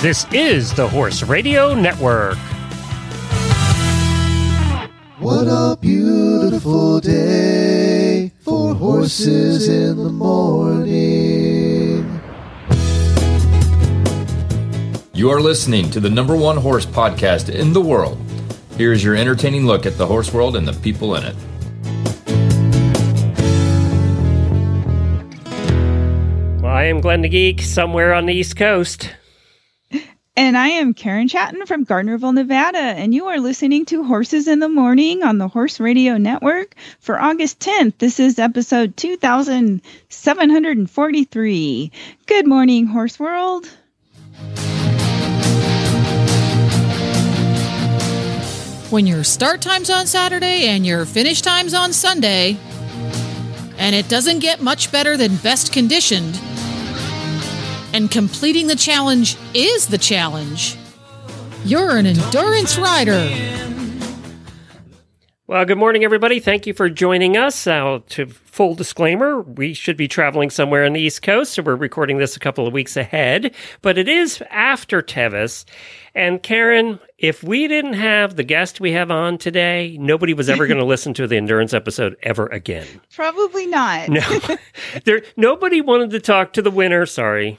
This is the Horse Radio Network. What a beautiful day for horses in the morning. You are listening to the number one horse podcast in the world. Here's your entertaining look at the horse world and the people in it. Well, I am Glenn the Geek, somewhere on the East Coast. And I am Karen Chaton from Gardnerville, Nevada, and you are listening to Horses in the Morning on the Horse Radio Network for August 10th. This is episode 2743. Good morning, Horse World. when your start time's on Saturday and your finish time's on Sunday, and it doesn't get much better than best conditioned, and completing the challenge is the challenge, you're an endurance rider. Well, good morning, everybody. Thank you for joining us. Uh, to full disclaimer, we should be traveling somewhere on the East Coast, so we're recording this a couple of weeks ahead, but it is after Tevis. And Karen, if we didn't have the guest we have on today, nobody was ever going to listen to the endurance episode ever again. Probably not. No, there. Nobody wanted to talk to the winner. Sorry,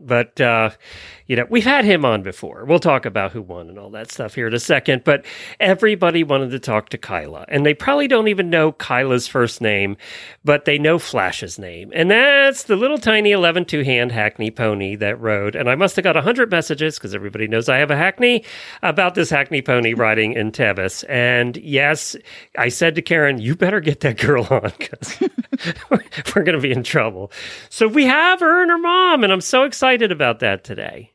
but uh, you know we've had him on before. We'll talk about who won and all that stuff here in a second. But everybody wanted to talk to Kyla, and they probably don't even know Kyla's first name, but they know Flash's name, and that's the little tiny 11 two hand Hackney pony that rode. And I must have got hundred messages because everybody knows I have a Hackney about this Hackney pony riding in Tevis. And yes, I said to Karen, "You better get that girl on because we're going to be in trouble." So we have her and her mom, and I'm so excited about that today.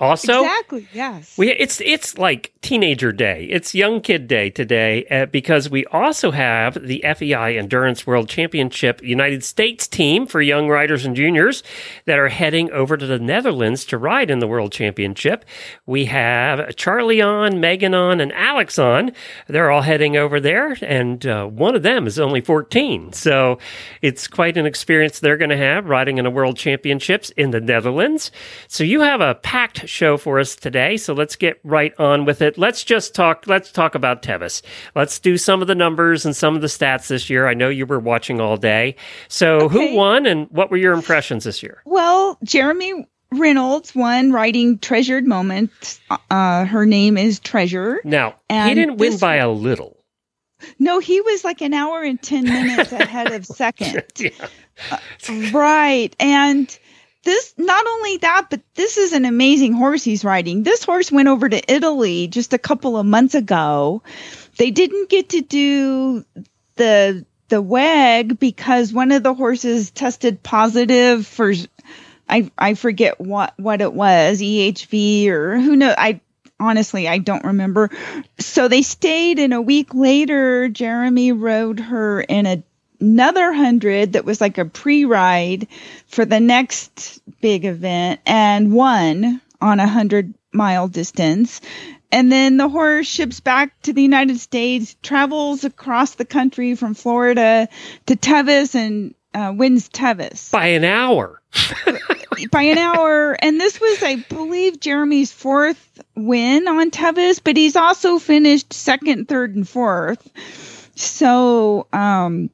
Also, exactly. Yes. we it's it's like teenager day. It's young kid day today uh, because we also have the FEI Endurance World Championship United States team for young riders and juniors that are heading over to the Netherlands to ride in the World Championship. We have Charlie on, Megan on, and Alex on. They're all heading over there, and uh, one of them is only 14. So it's quite an experience they're going to have riding in a World Championships in the Netherlands. So you have a packed show for us today. So let's get right on with it. Let's just talk. Let's talk about Tevis. Let's do some of the numbers and some of the stats this year. I know you were watching all day. So Okay. who won and what were your impressions this year? Well, Jeremy Reynolds won writing Treasured Moments. Uh, her name is Treasure. Now he didn't win by a little. No, he was like an hour and 10 minutes ahead of second. Yeah. Right. And this, not only that, but this is an amazing horse he's riding. This horse went over to Italy just a couple of months ago. They didn't get to do the, the WEG because one of the horses tested positive for, I, I forget what, what it was, EHV or who knows. I, honestly, I don't remember. So they stayed and a week later, Jeremy rode her in a another hundred that was like a pre-ride for the next big event and won on a hundred mile distance. And then the horse ships back to the United States, travels across the country from Florida to Tevis and uh, wins Tevis By an hour. by an hour. And this was, I believe, Jeremy's fourth win on Tevis, but he's also finished second, third, and fourth. So, um,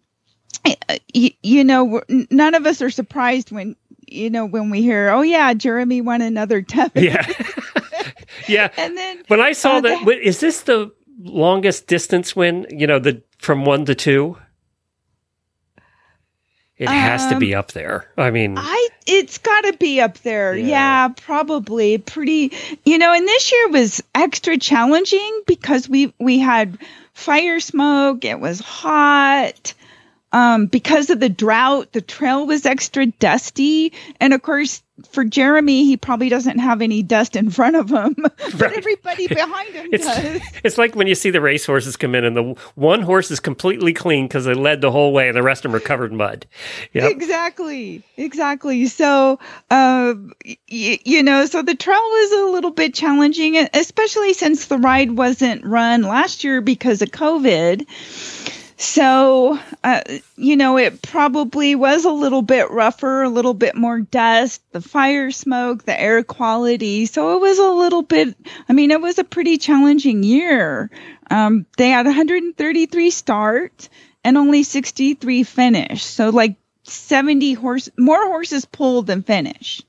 you, you know, none of us are surprised when, you know, when we hear, oh, yeah, Jeremy won another Tevis. Yeah. yeah. And then When I saw uh, that, wait, is this the longest distance win? You know, the from one to two. It has to Um, be up there. I mean, I it's got to be up there. Yeah. Yeah. probably pretty. You know, and this year was extra challenging because we we had fire smoke. It was hot. Um, because of the drought, the trail was extra dusty, and of course, for Jeremy, he probably doesn't have any dust in front of him, but Right. everybody behind him it's does. it's like when you see the race horses come in and the one horse is completely clean because they led the whole way and the rest of them are covered in mud. Yep. Exactly, exactly. So, uh, y- you know, so the trail was a little bit challenging, especially since the ride wasn't run last year because of COVID. So, uh, you know, it probably was a little bit rougher, a little bit more dust, the fire smoke, the air quality. So it was a little bit, I mean, it was a pretty challenging year. Um, they had 133 start and only 63 finish. So like 70 horse, more horses pulled than finish.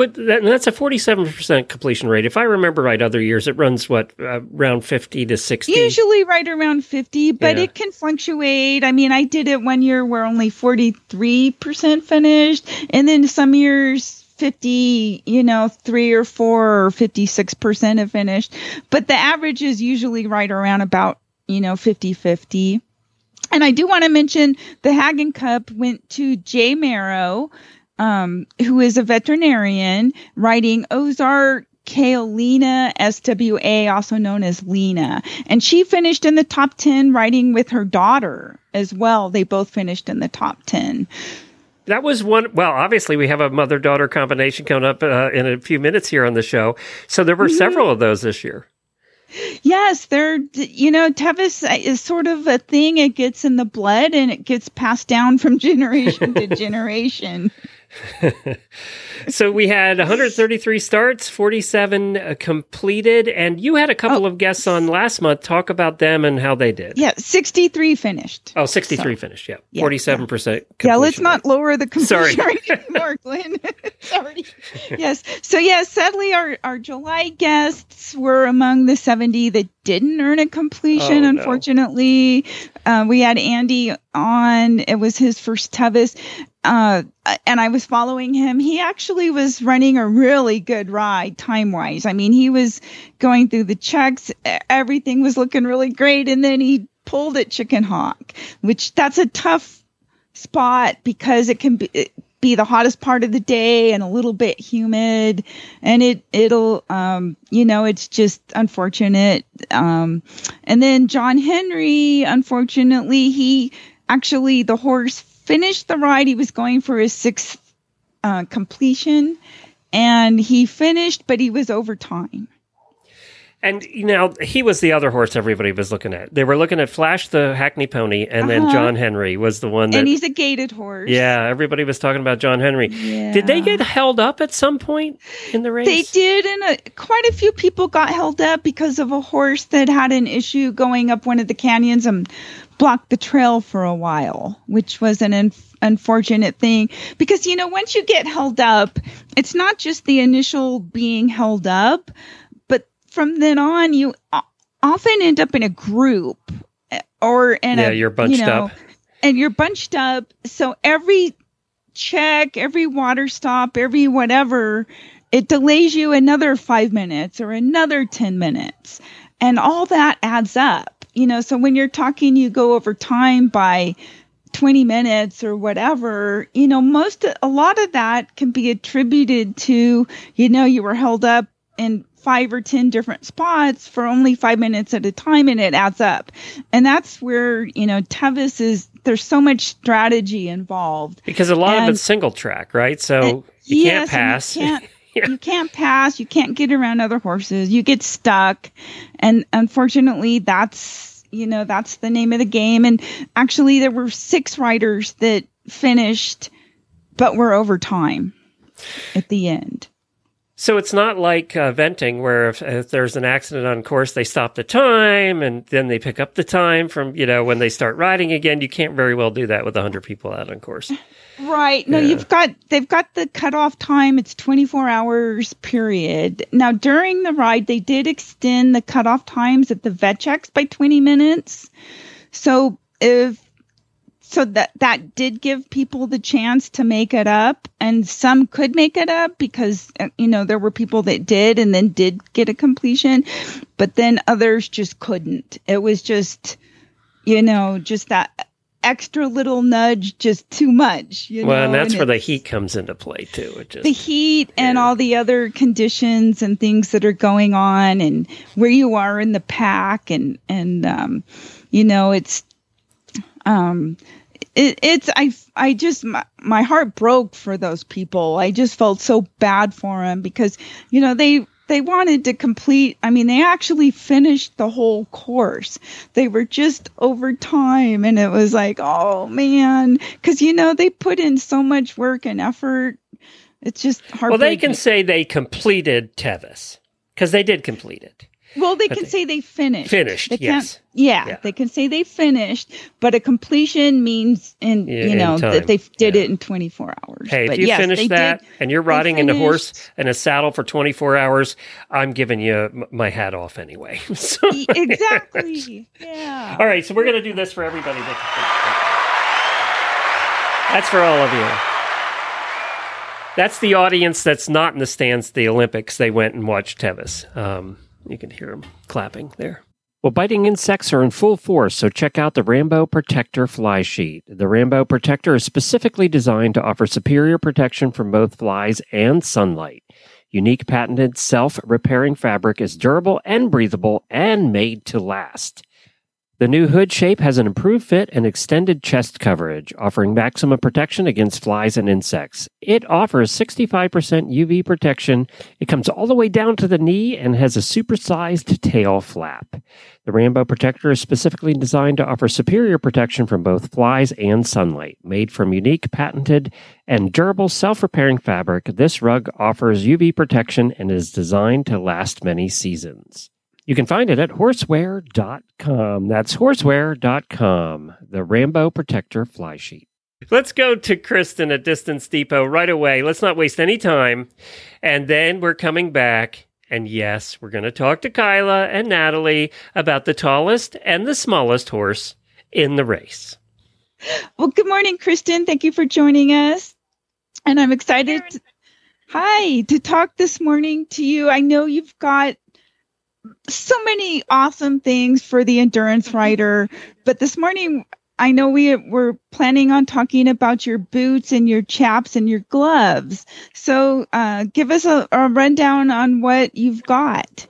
What, that, that's a 47% completion rate. If I remember right, other years it runs what uh, around 50 to 60. Usually right around 50, but Yeah. it can fluctuate. I mean, I did it one year where only 43% finished, and then some years 50, you know, 3 or 4 or 56% have finished. But the average is usually right around about, you know, 50-50. And I do want to mention the Haggin Cup went to Jay Marrow, um, who is a veterinarian writing Ozark Kaolina SWA, also known as Lena. And she finished in the top 10 writing with her daughter as well. They both finished in the top 10. That was one. Well, obviously, we have a mother daughter combination coming up uh, in a few minutes here on the show. So there were Mm-hmm. several of those this year. Yes, they're, you know, Tevis is sort of a thing. It gets in the blood and it gets passed down from generation to generation. So we had 133 starts, 47 uh, completed, and you had a couple of guests on last month talk about them and how they did. Yeah, 63 finished. Oh, 63 finished, yeah. Yeah, 47%. Yeah, let's not lower the Sorry. completion rate anymore, Glenn. Sorry. Yes. So yes, sadly our, our July guests were among the 70 that didn't earn a completion, Oh, no. unfortunately. Uh, we had Andy on. It was his first Tevis. Uh, and I was following him. He actually was running a really good ride time wise. I mean, he was going through the checks. Everything was looking really great. And then he pulled at Chicken Hawk, which that's a tough spot because it can be it- be the hottest part of the day and a little bit humid. And it it'll um you know it's just unfortunate. Um and then John Henry unfortunately he actually the horse finished the ride. He was going for his sixth uh, completion. And he finished but he was over time And you know, he was the other horse everybody was looking at. They were looking at Flash the Hackney Pony, and then Uh-huh. John Henry was the one that. and he's a gated horse yeah, everybody was talking about John Henry. Did they get held up at some point in the race? They did, and uh, quite a few people got held up because of a horse that had an issue going up one of the canyons and blocked the trail for a while, which was an un- unfortunate thing. Because, you know, once you get held up, it's not just the initial being held up, from then on, you often end up in a group uh, or in Yeah, a. you're bunched you know, up. And you're bunched up. So every check, every water stop, every whatever, it delays you another five minutes or another 10 minutes. And all that adds up. You know, so when you're talking, you go over time by 20 minutes or whatever, you know, most, a lot of that can be attributed to, you know, you were held up in five or 10 different spots for only five minutes at a time and it adds up. And that's where, you know, Tevis is, there's so much strategy involved. because a lot of it's single track, right? So uh, you Yes, can't and pass. You can't, Yeah. you can't pass. You can't get around other horses. You get stuck. And unfortunately, that's, you know, that's the name of the game. And actually, there were six riders that finished, but were over time at the end. So it's not like uh, eventing where if, if there's an accident on course, they stop the time and then they pick up the time from, you know, when they start riding again. You can't very well do that with 100 people out on course. Right. No, Yeah. you've got they've got the cutoff time. It's 24 hours period. Now during the ride, they did extend the cutoff times at the vet checks by 20 minutes. So if so that that did give people the chance to make it up and some could make it up because uh, you know there were people that did and then did get a completion but then others just couldn't it was just you know just that extra little nudge just too much you well, know and that's where the heat comes into play too. It just, the heat and all the other conditions and things that are going on and where you are in the pack and and um you know it's um it, it's I I just my, my heart broke for those people. I just felt so bad for them because you know they they wanted to complete. I mean, they actually finished the whole course. They were just over time, and it was like, oh man, because you know they put in so much work and effort. It's just hard. Well, they can say they completed Tevis because they did complete it. Well, they can they, say they finished. Finished, they yes. Yeah, yeah, they can say they finished, but a completion means in yeah, you know that they did yeah. it in 24 hours. Hey, but if you yes, finish that did, and you're riding in a horse in a saddle for 24 hours, I'm giving you my hat off anyway. so, exactly. Yeah. All right, so we're going to do this for everybody. That's for all of you. That's the audience that's not in the stands the Olympics. They went and watched Tevis. Um, you can hear them clapping there. Well, biting insects are in full force, so check out the Rambo Protector fly sheet. The Rambo Protector is specifically designed to offer superior protection from both flies and sunlight. Unique patented self repairing fabric is durable and breathable and made to last. The new hood shape has an improved fit and extended chest coverage, offering maximum protection against flies and insects. It offers 65% UV protection. It comes all the way down to the knee and has a supersized tail flap. The Rambo Protector is specifically designed to offer superior protection from both flies and sunlight. Made from unique, patented, and durable self repairing fabric, this rug offers UV protection and is designed to last many seasons. You can find it at horseware.com. That's horseware.com, the Rambo Protector fly sheet. Let's go to Kristen at Distance Depot right away. Let's not waste any time. And then we're coming back. And yes, we're going to talk to Kyla and Natalie about the tallest and the smallest horse in the race. Well, good morning, Kristen. Thank you for joining us. And I'm excited. To, hi, to talk this morning to you. I know you've got so many awesome things for the endurance mm-hmm. rider. But this morning, I know we were planning on talking about your boots and your chaps and your gloves. So uh, give us a, a, rundown on what you've got.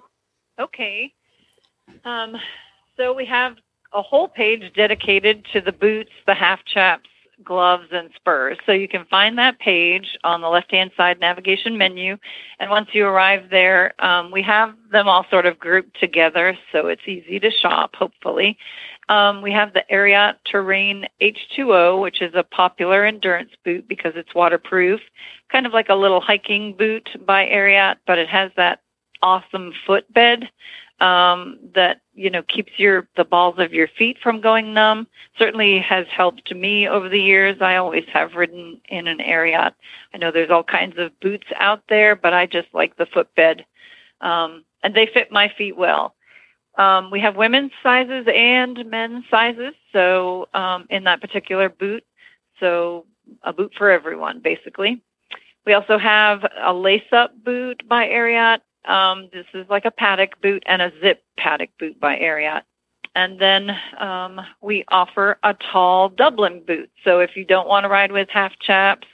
Okay. Um, so we have a whole page dedicated to the boots, the half chaps, gloves, and spurs. So you can find that page on the left hand side navigation menu. And once you arrive there, um, we have them all sort of grouped together so it's easy to shop, hopefully. Um, we have the Ariat Terrain H2O, which is a popular endurance boot because it's waterproof, kind of like a little hiking boot by Ariat, but it has that awesome footbed um, that you know keeps your the balls of your feet from going numb. Certainly has helped me over the years. I always have ridden in an Ariat. I know there's all kinds of boots out there, but I just like the footbed, um, and they fit my feet well. Um, we have women's sizes and men's sizes, so um, in that particular boot, so a boot for everyone basically. We also have a lace-up boot by Ariat um, this is like a paddock boot and a zip paddock boot by Ariat. And then um, we offer a tall Dublin boot. So if you don't want to ride with half chaps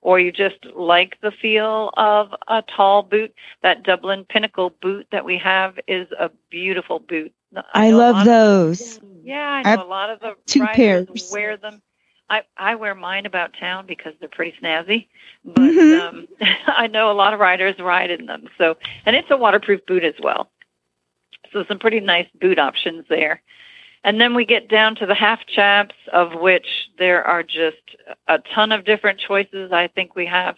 or you just like the feel of a tall boot, that Dublin Pinnacle boot that we have is a beautiful boot. I, I love those. Of, yeah, I know a lot of the two riders pairs. wear them. I, I wear mine about town because they're pretty snazzy, but mm-hmm. um, I know a lot of riders ride in them. So, and it's a waterproof boot as well. So some pretty nice boot options there. And then we get down to the half chaps, of which there are just a ton of different choices. I think we have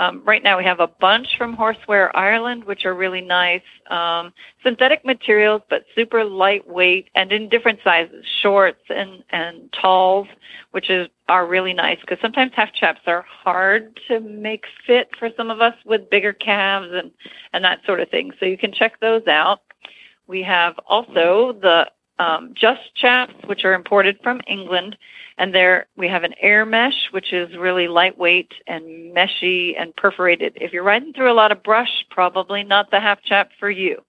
um, right now we have a bunch from Horseware Ireland, which are really nice. Um, synthetic materials, but super lightweight and in different sizes, shorts and, and talls, which is are really nice because sometimes half chaps are hard to make fit for some of us with bigger calves and, and that sort of thing. So you can check those out. We have also the um, Just Chaps, which are imported from England. And there we have an air mesh, which is really lightweight and meshy and perforated. If you're riding through a lot of brush, probably not the half chap for you.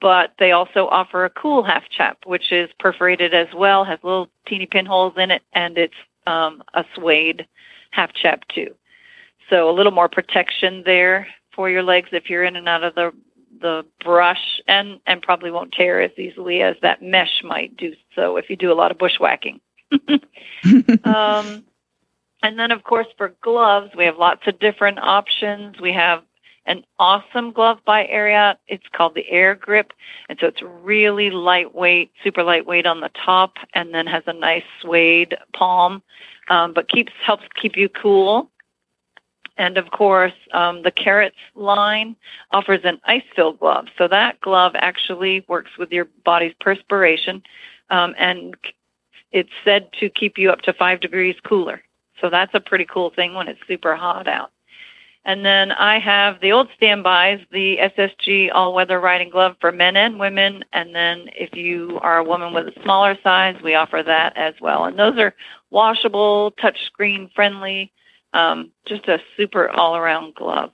But they also offer a cool half chap, which is perforated as well, has little teeny pinholes in it, and it's um, a suede half chap too. So a little more protection there for your legs if you're in and out of the the brush and and probably won't tear as easily as that mesh might do so if you do a lot of bushwhacking. um, and then of course for gloves we have lots of different options. We have an awesome glove by Ariat. It's called the Air Grip, and so it's really lightweight, super lightweight on the top, and then has a nice suede palm, um, but keeps helps keep you cool. And of course, um, the Kerrits line offers an ice-filled glove. So that glove actually works with your body's perspiration, um, and it's said to keep you up to five degrees cooler. So that's a pretty cool thing when it's super hot out. And then I have the old standbys, the SSG all-weather riding glove for men and women. And then if you are a woman with a smaller size, we offer that as well. And those are washable, touchscreen friendly, um, just a super all-around glove.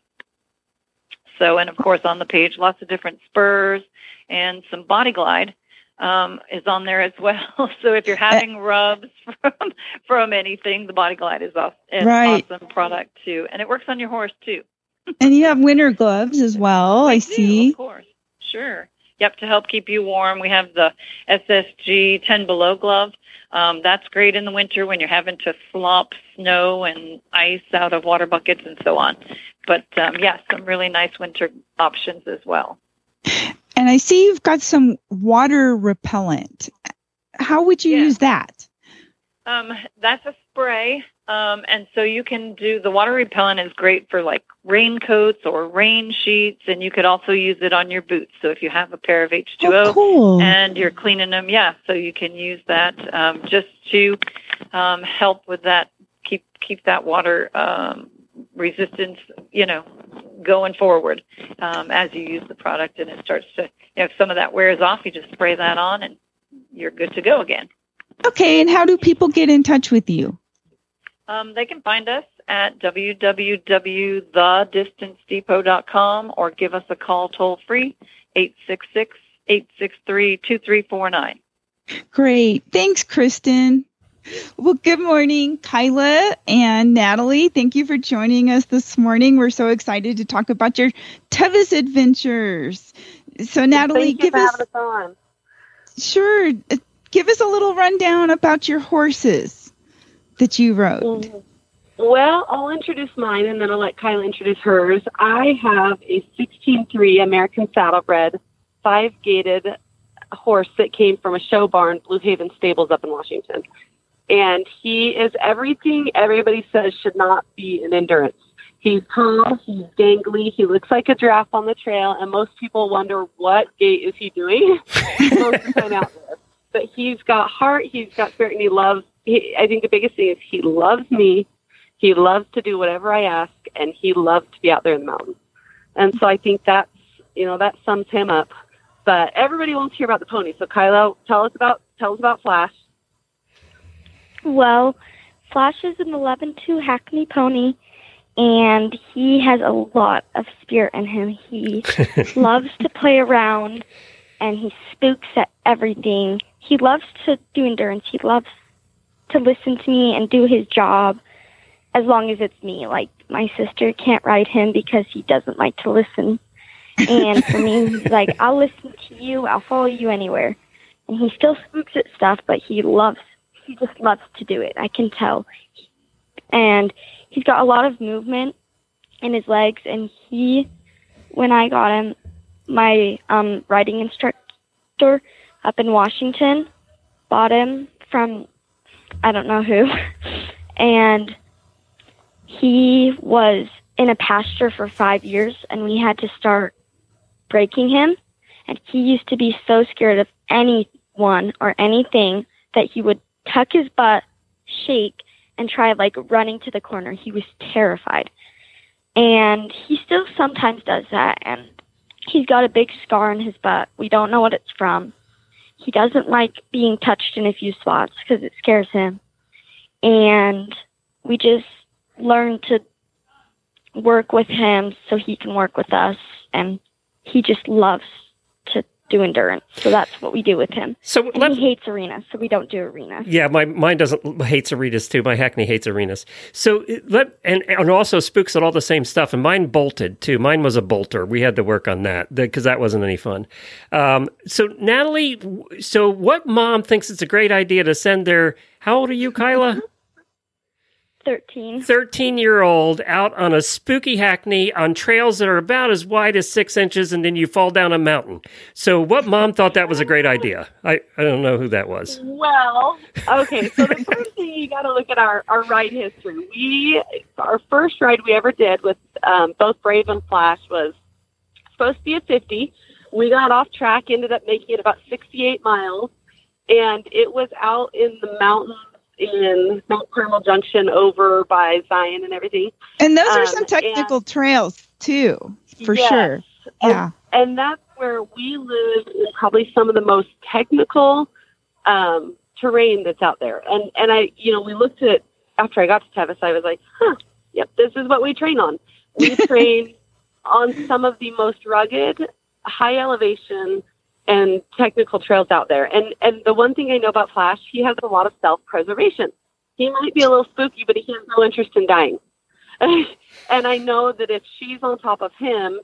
So, and of course on the page, lots of different spurs and some body glide um, is on there as well. so if you're having rubs from from anything, the Body Glide is off, an Right. awesome product too, and it works on your horse too. And you have winter gloves as well. I We do, see. of course, sure. Yep, to help keep you warm, we have the SSG 10 below glove. Um, that's great in the winter when you're having to slop snow and ice out of water buckets and so on. But um, yeah, some really nice winter options as well. And I see you've got some water repellent. How would you Yeah. use that? Um, that's a spray. Um, and so you can do the water repellent is great for like raincoats or rain sheets, and you could also use it on your boots. So if you have a pair of H2O Oh, cool. and you're cleaning them, yeah, so you can use that um, just to um, help with that, keep keep that water um, resistance, you know, going forward um, as you use the product, and it starts to, you know, if some of that wears off, you just spray that on, and you're good to go again. okay, and how do people get in touch with you? Um, they can find us at www.thedistancedepot.com or give us a call toll free 866 863 2349. Great. Thanks, Kristen. Well, good morning, Kyla and Natalie. Thank you for joining us this morning. We're so excited to talk about your Tevis adventures. So, Natalie, give us us on. sure, give us a little rundown about your horses that you wrote? Mm. Well, I'll introduce mine and then I'll let Kyla introduce hers. I have a 16-3 American Saddlebred, five-gated horse that came from a show barn, Blue Haven Stables up in Washington. And he is everything everybody says should not be in endurance. He's tall, he's gangly, he looks like a giraffe on the trail, and most people wonder what gait is he doing. But he's got heart, he's got spirit, and he loves. He, I think the biggest thing is he loves me. He loves to do whatever I ask, and he loves to be out there in the mountains. And so I think that's you know that sums him up. But everybody wants to hear about the pony. So Kyla, tell us about tell us about Flash. Well, Flash is an 11-2 Hackney pony, and he has a lot of spirit in him. He loves to play around, and he spooks at everything. He loves to do endurance. He loves to listen to me and do his job as long as it's me. Like, my sister can't ride him because he doesn't like to listen. And for me, he's like, I'll listen to you. I'll follow you anywhere. And he still spooks at stuff, but he loves he just loves to do it. I can tell. And he's got a lot of movement in his legs and he when I got him my um riding instructor up in Washington bought him from I don't know who and he was in a pasture for 5 years and we had to start breaking him and he used to be so scared of anyone or anything that he would tuck his butt, shake, and try like running to the corner. He was terrified. And he still sometimes does that. And he's got a big scar on his butt. We don't know what it's from. He doesn't like being touched in a few spots because it scares him. And we just learn to work with him so he can work with us. And he just loves to do endurance. So that's what we do with him. So And he hates arenas, so we don't do arenas. Yeah, my mine doesn't hates arenas too. My Hackney hates arenas. So let and and also spooks at all the same stuff. And mine bolted too. Mine was a bolter. We had to work on that because that wasn't any fun. Um, so Natalie, so what mom thinks it's a great idea to send their? How old are you, Kyla? 13. 13 year old out on a spooky hackney on trails that are about as wide as six inches, and then you fall down a mountain. So, what mom thought that was a great idea? I, I don't know who that was. Well, okay. So the first thing you got to look at our our ride history. We our first ride we ever did with um, both Brave and Flash was supposed to be a 50. We got off track, ended up making it about 68 miles, and it was out in the mountains in Mount Carmel Junction over by Zion and everything. And those are Um, some technical trails too, for Yes. sure. And- Yeah. and that's where we live in probably some of the most technical um, terrain that's out there. And and I, you know, we looked at after I got to Tevis, I was like, huh, yep, this is what we train on. We train on some of the most rugged, high elevation, and technical trails out there. And and the one thing I know about Flash, he has a lot of self preservation. He might be a little spooky, but he has no interest in dying. and I know that if she's on top of him,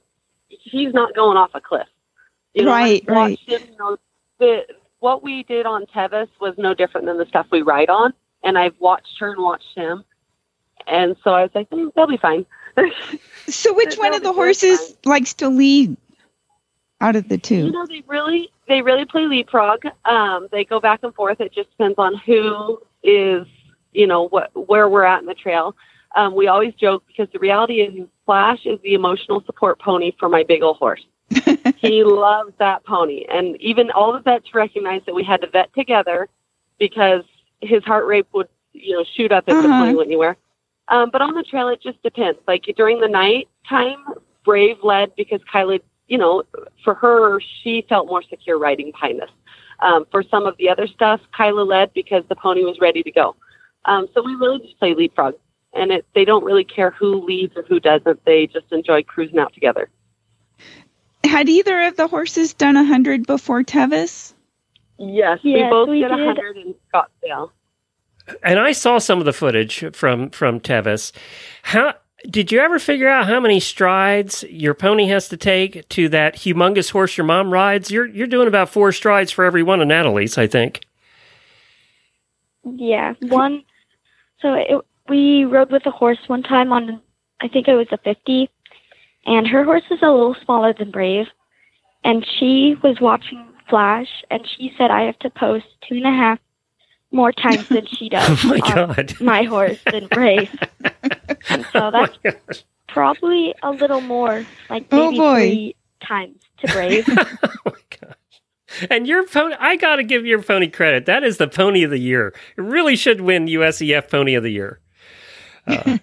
he's not going off a cliff. You know, Right, right. Him, you know, the, what we did on Tevis was no different than the stuff we ride on, and I've watched her and watched him, and so I was like, mm, they'll be fine. So which one of the horses likes to lead out of the two? You know, they really they really play leapfrog. Um, they go back and forth. It just depends on who is, you know, what where we're at in the trail. Um, we always joke because the reality is Flash is the emotional support pony for my big old horse. he loves that pony, and even all the vets recognize that we had to vet together because his heart rate would, you know, shoot up if the Uh-huh. pony went anywhere. Um, but on the trail, it just depends. Like during the night time, Brave led because Kylie, you know, for her, she felt more secure riding behind us. Um, for some of the other stuff, Kyla led because the pony was ready to go. Um, so we really just play leapfrog, and it, they don't really care who leads or who doesn't. They just enjoy cruising out together. Had either of the horses done a hundred before Tevis? Yes, we both we did a hundred in Scottsdale. And I saw some of the footage from from Tevis. How did you ever figure out how many strides your pony has to take to that humongous horse your mom rides? You're you're doing about four strides for every one of Natalie's, I think. Yeah, one. So it, we rode with a horse one time on, I think it was a 50, and her horse is a little smaller than Brave, and she was watching Flash, and she said I have to post two and a half more times than she does Oh my on god! my horse than Brave, so Oh that's gosh. probably a little more, like Oh, maybe boy. three times to Brave. oh my gosh. And your pony, I got to give your pony credit. That is the pony of the year. It really should win USEF Pony of the Year. Uh,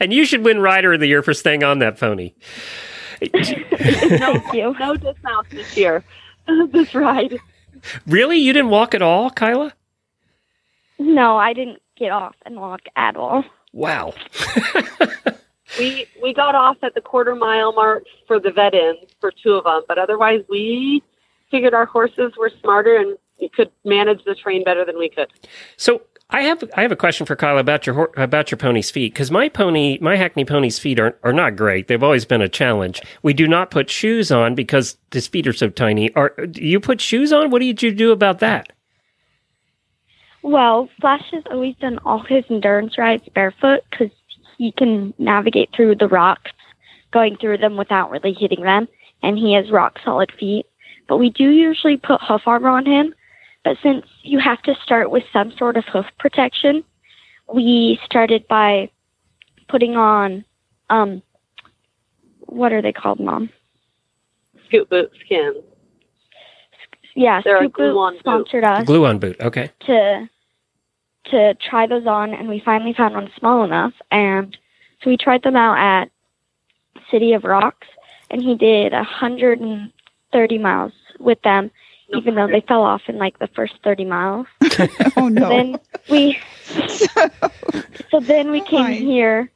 and you should win Rider of the Year for staying on that pony. Thank you. No dismounts this year. this ride. Really? You didn't walk at all, Kyla? No, I didn't get off and walk at all. Wow. We we got off at the quarter mile mark for the vet ins for two of them, but otherwise we figured our horses were smarter and could manage the train better than we could. So I have I have a question for Kyle about your about your pony's feet because my pony my Hackney pony's feet are are not great. They've always been a challenge. We do not put shoes on because his feet are so tiny. Are do you put shoes on? What did you do about that? Well, Flash has always done all his endurance rides barefoot because he can navigate through the rocks, going through them without really hitting them, and he has rock solid feet. But we do usually put hoof armor on him. But since you have to start with some sort of hoof protection, we started by putting on, um, what are they called, Mom? Scoot boot skins. Yeah, They're a Scoot Boot glue-on boot. sponsored us. Glue on boot. Okay. to to try those on and we finally found one small enough and so we tried them out at City of Rocks and he did a hundred and thirty miles with them even though they fell off in like the first thirty miles. Oh no. Then we so then we Oh, came my. here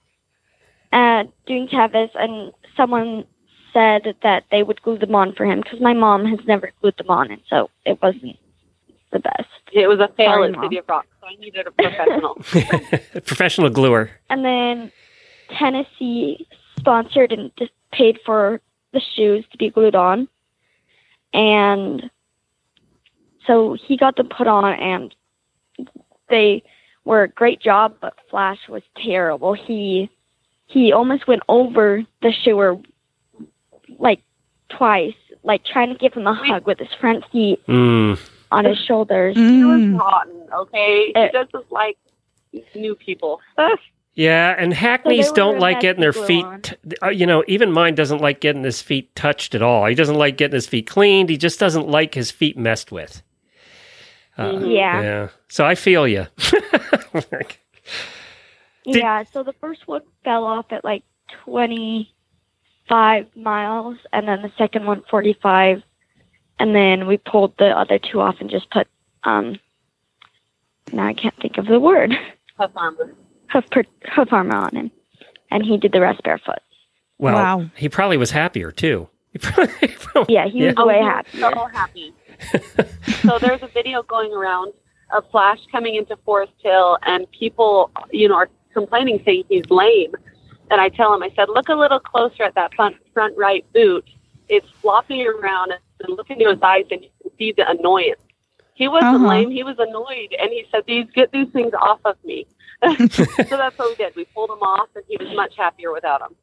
uh doing Tevis and someone said that they would glue them on for him because my mom has never glued them on and so it wasn't the best. It was a fail Sorry, at Mom. City of Rock, so I needed a professional. Professional gluer. And then Tennessee sponsored and just paid for the shoes to be glued on. And so he got them put on and they were a great job, but Flash was terrible. He he almost went over the shoer like twice, like trying to give him a hug with his front feet Mm. on his shoulders. He Mm. was rotten, okay? He Uh, doesn't like new people. Yeah, and hackneys were don't like getting their feet. t- uh, you know, even mine doesn't like getting his feet touched at all. He doesn't like getting his feet cleaned. He just doesn't like his feet messed with. Uh, Yeah. Yeah. So I feel you. Did- yeah, so the first one fell off at like 25 miles, and then the second one 45. And then we pulled the other two off and just put, um, now I can't think of the word, Tough armor. hoof, per, hoof armor on him. And he did the rest barefoot. well, Wow. he probably was happier too. He probably, he probably- Yeah, he was Oh, way he happier. So happy. so there's a video going around of Flash coming into Forest Hill, and people, you know, are complaining, saying he's lame. And I tell him, I said, look a little closer at that front front right boot. It's flopping around, and look into his eyes, and you can see the annoyance. He wasn't Uh-huh. lame; he was annoyed, and he said, "These get these things off of me." so that's what we did. We pulled him off, and he was much happier without them.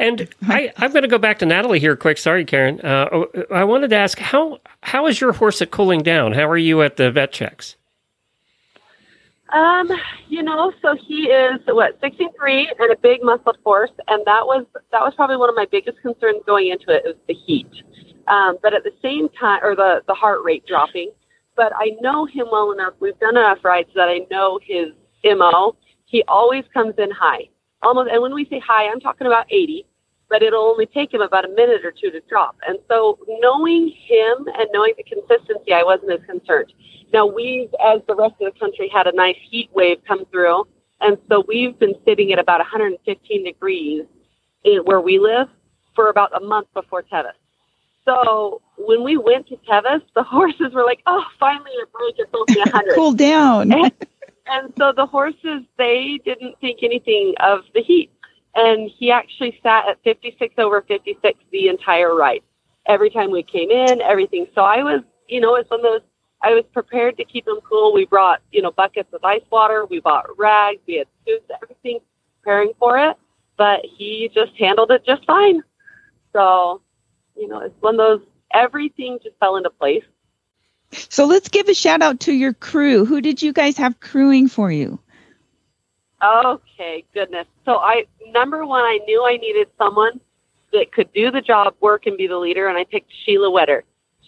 And I, I'm going to go back to Natalie here quick. Sorry, Karen. Uh, I wanted to ask how how is your horse at cooling down? How are you at the vet checks? Um, you know, so he is what 63 and a big muscled horse, and that was that was probably one of my biggest concerns going into it is the heat. Um, but at the same time, or the the heart rate dropping. But I know him well enough. We've done enough rides that I know his mo. He always comes in high, almost. And when we say high, I'm talking about 80. But it'll only take him about a minute or two to drop. And so, knowing him and knowing the consistency, I wasn't as concerned. Now, we've, as the rest of the country, had a nice heat wave come through. And so we've been sitting at about 115 degrees in, where we live for about a month before Tevis. So when we went to Tevis, the horses were like, oh, finally a break. It's only 100. Cool down. And so the horses, they didn't think anything of the heat. And he actually sat at 56 over 56 the entire ride. Every time we came in, everything. So I was, you know, it's one of those, I was prepared to keep him cool. We brought, you know, buckets of ice water. We bought rags. We had suits, everything preparing for it. But he just handled it just fine. So, you know, it's one of those, everything just fell into place. So let's give a shout out to your crew. Who did you guys have crewing for you? Okay, goodness. So I number one, I knew I needed someone that could do the job, work, and be the leader, and I picked Sheila Wetter.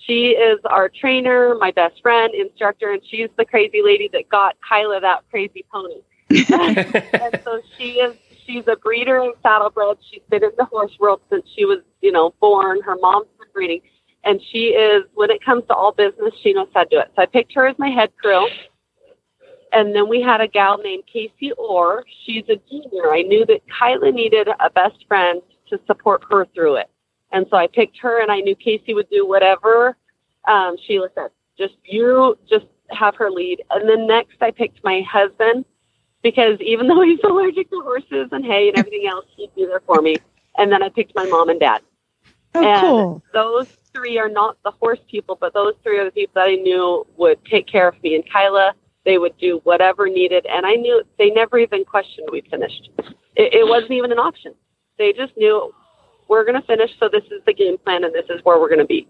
She is our trainer, my best friend, instructor, and she's the crazy lady that got Kyla that crazy pony. and so she is she's a breeder and saddlebred. She's been in the horse world since she was, you know, born. Her mom's been breeding. And she is when it comes to all business, she knows how to do it. So I picked her as my head crew. And then we had a gal named Casey Orr. She's a junior. I knew that Kyla needed a best friend to support her through it. And so I picked her and I knew Casey would do whatever um, Sheila said. Just you just have her lead. And then next I picked my husband because even though he's allergic to horses and hay and everything else, he'd be there for me. And then I picked my mom and dad. Oh, and cool. those three are not the horse people, but those three are the people that I knew would take care of me. And Kyla, they would do whatever needed. And I knew they never even questioned we finished. It, it wasn't even an option. They just knew we're going to finish, so this is the game plan and this is where we're going to be.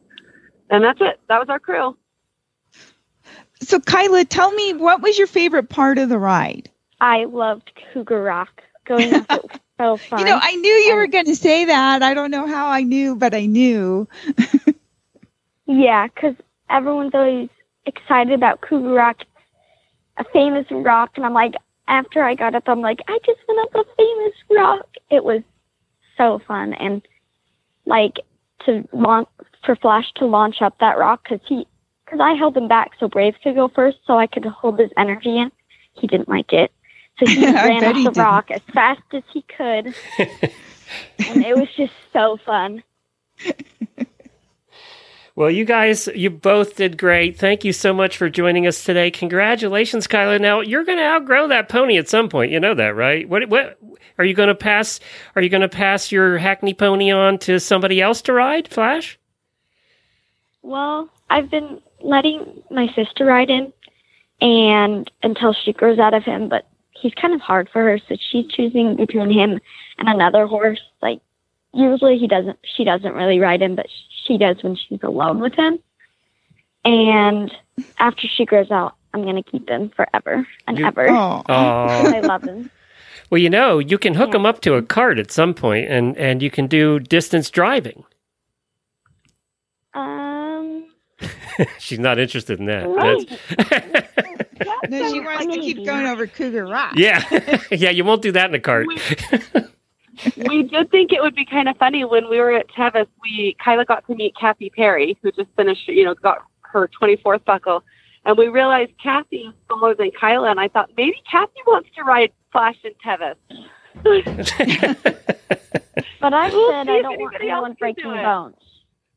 And that's it. That was our crew. So Kyla, tell me what was your favorite part of the ride? I loved Cougar Rock. Going up it was so fun. You know, I knew you were going to say that. I don't know how I knew, but I knew. Yeah, because everyone's always excited about Cougar Rock, a famous rock, and I'm like, after I got up, I'm like, I just went up a famous rock. It was so fun, and like to launch for Flash to launch up that rock because he, because I held him back so Brave could go first, so I could hold his energy in. He didn't like it, so he ran up he the didn't. rock as fast as he could, and it was just so fun. Well, you guys, you both did great. Thank you so much for joining us today. Congratulations, Kyla. Now you're going to outgrow that pony at some point. You know that, right? What? What? Are you going to pass? Are you going to pass your Hackney pony on to somebody else to ride? Flash? Well, I've been letting my sister ride in, and until she grows out of him. But he's kind of hard for her, so she's choosing between him and another horse. Like usually he doesn't, she doesn't really ride him, but she does when she's alone with him. And after she grows out, I'm gonna keep him forever and You- ever. Oh, Aw. I love him. Well, you know, you can hook them up to a cart at some point, and and you can do distance driving. Um, She's not interested in that. maybe. That's- no, she wants to keep going over Cougar Rock. yeah, yeah. You won't do that in a cart. We did think it would be kind of funny when we were at Tevis. We Kyla got to meet Kathy Perry, who just finished, you know, got her 24th buckle, and we realized Kathy is smaller than Kyla. And I thought maybe Kathy wants to ride Flash in Tevis. But I We'll said I don't want anyone breaking do it. bones.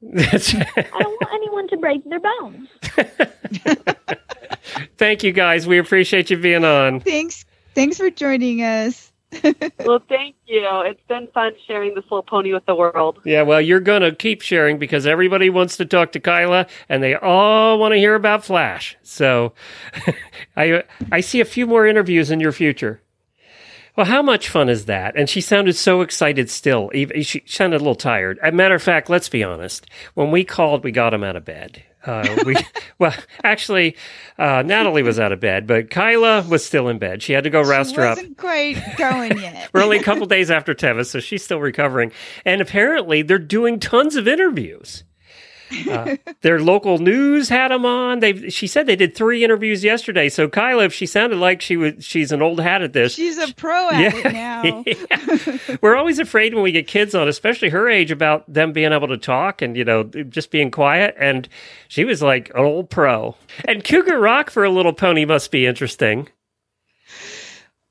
I don't want anyone to break their bones. Thank you, guys. We appreciate you being on. Thanks. Thanks for joining us. well, thank you. It's been fun sharing this little pony with the world. Yeah, well, you're going to keep sharing because everybody wants to talk to Kyla and they all want to hear about Flash. So I I see a few more interviews in your future. Well, how much fun is that? And she sounded so excited still. She sounded a little tired. As a matter of fact, let's be honest. When we called, we got him out of bed. Uh, we well, actually, uh, Natalie was out of bed, but Kyla was still in bed. She had to go roust she her up. wasn't quite going yet. We're only a couple days after Tevis, so she's still recovering. And apparently, they're doing tons of interviews. Uh, their local news had them on. They, she said they did three interviews yesterday. So Kyla, if she sounded like she was, she's an old hat at this. She's a pro at it now. Yeah. We're always afraid when we get kids on, especially her age, about them being able to talk and, you know, just being quiet. And she was like an old pro. And Cougar Rock for a little pony must be interesting.